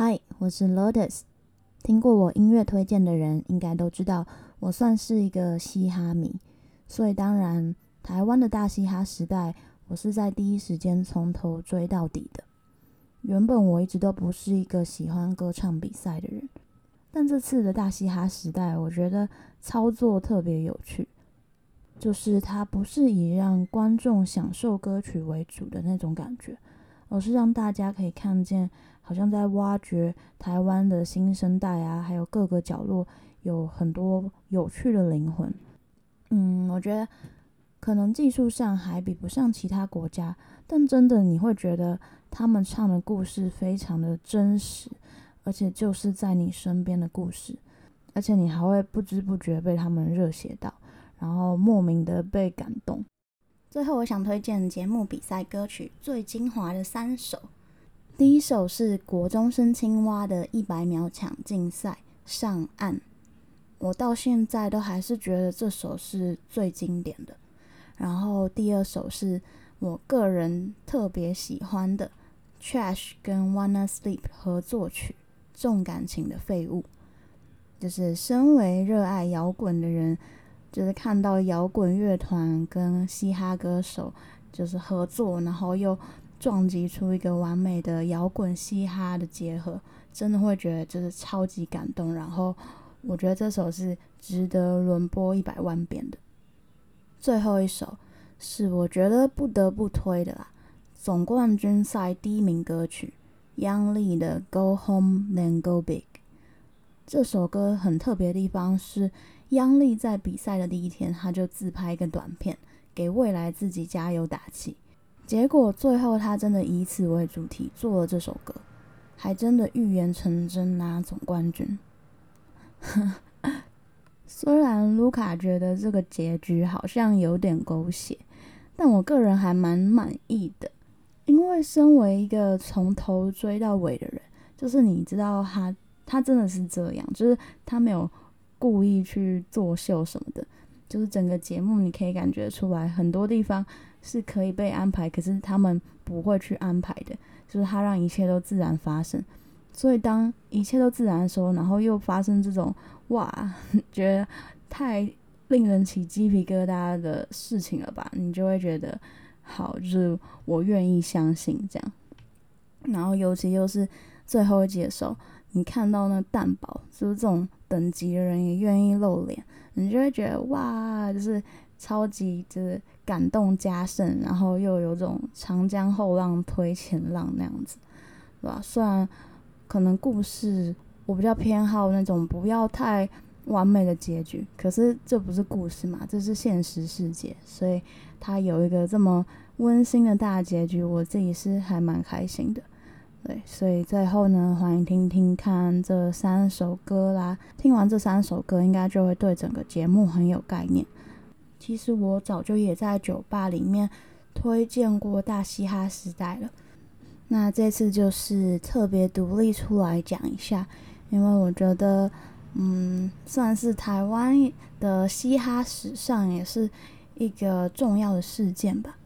嗨，我是 Lotus。听过我音乐推荐的人，应该都知道我算是一个嘻哈迷，所以当然台湾的大嘻哈时代，我是在第一时间从头追到底的。原本我一直都不是一个喜欢歌唱比赛的人，但这次的大嘻哈时代，我觉得操作特别有趣。就是它不是以让观众享受歌曲为主的那种感觉，而是让大家可以看见，好像在挖掘台湾的新生代啊，还有各个角落有很多有趣的灵魂。嗯，我觉得可能技术上还比不上其他国家，但真的你会觉得他们唱的故事非常的真实，而且就是在你身边的故事，而且你还会不知不觉被他们热血到。然后莫名的被感动。最后，我想推荐节目比赛歌曲最精华的三首。第一首是国中生青蛙的一百秒抢竞赛上岸，我到现在都还是觉得这首是最经典的。然后第二首是我个人特别喜欢的 Trash 跟 Wanna Sleep 合作曲重感情的废物，就是身为热爱摇滚的人。就是看到摇滚乐团跟嘻哈歌手就是合作，然后又撞击出一个完美的摇滚嘻哈的结合，真的会觉得就是超级感动。然后我觉得这首是值得轮播一百万遍的。最后一首是我觉得不得不推的啦，总冠军赛第一名歌曲，央丽的《Go Home Then Go Big》。这首歌很特别的地方是。央丽在比赛的第一天，他就自拍一个短片，给未来自己加油打气。结果最后他真的以此为主题做了这首歌，还真的预言成真拿总冠军。虽然卢卡觉得这个结局好像有点狗血，但我个人还蛮满意的，因为身为一个从头追到尾的人，就是你知道他，他真的是这样，就是他没有。故意去作秀什么的，就是整个节目你可以感觉出来，很多地方是可以被安排，可是他们不会去安排的，就是他让一切都自然发生。所以当一切都自然的时候，然后又发生这种哇，觉得太令人起鸡皮疙瘩的事情了吧？你就会觉得好，就是我愿意相信这样。然后尤其又是最后一集的时候，你看到那蛋堡，就是这种。等级的人也愿意露脸，你就会觉得哇，就是超级就是感动加盛，然后又有种长江后浪推前浪那样子，对吧？虽然可能故事我比较偏好那种不要太完美的结局，可是这不是故事嘛，这是现实世界，所以它有一个这么温馨的大结局，我自己是还蛮开心的。对，所以最后呢，欢迎听听看这三首歌啦。听完这三首歌，应该就会对整个节目很有概念。其实我早就也在酒吧里面推荐过《大嘻哈时代》了。那这次就是特别独立出来讲一下，因为我觉得，嗯，算是台湾的嘻哈史上也是一个重要的事件吧。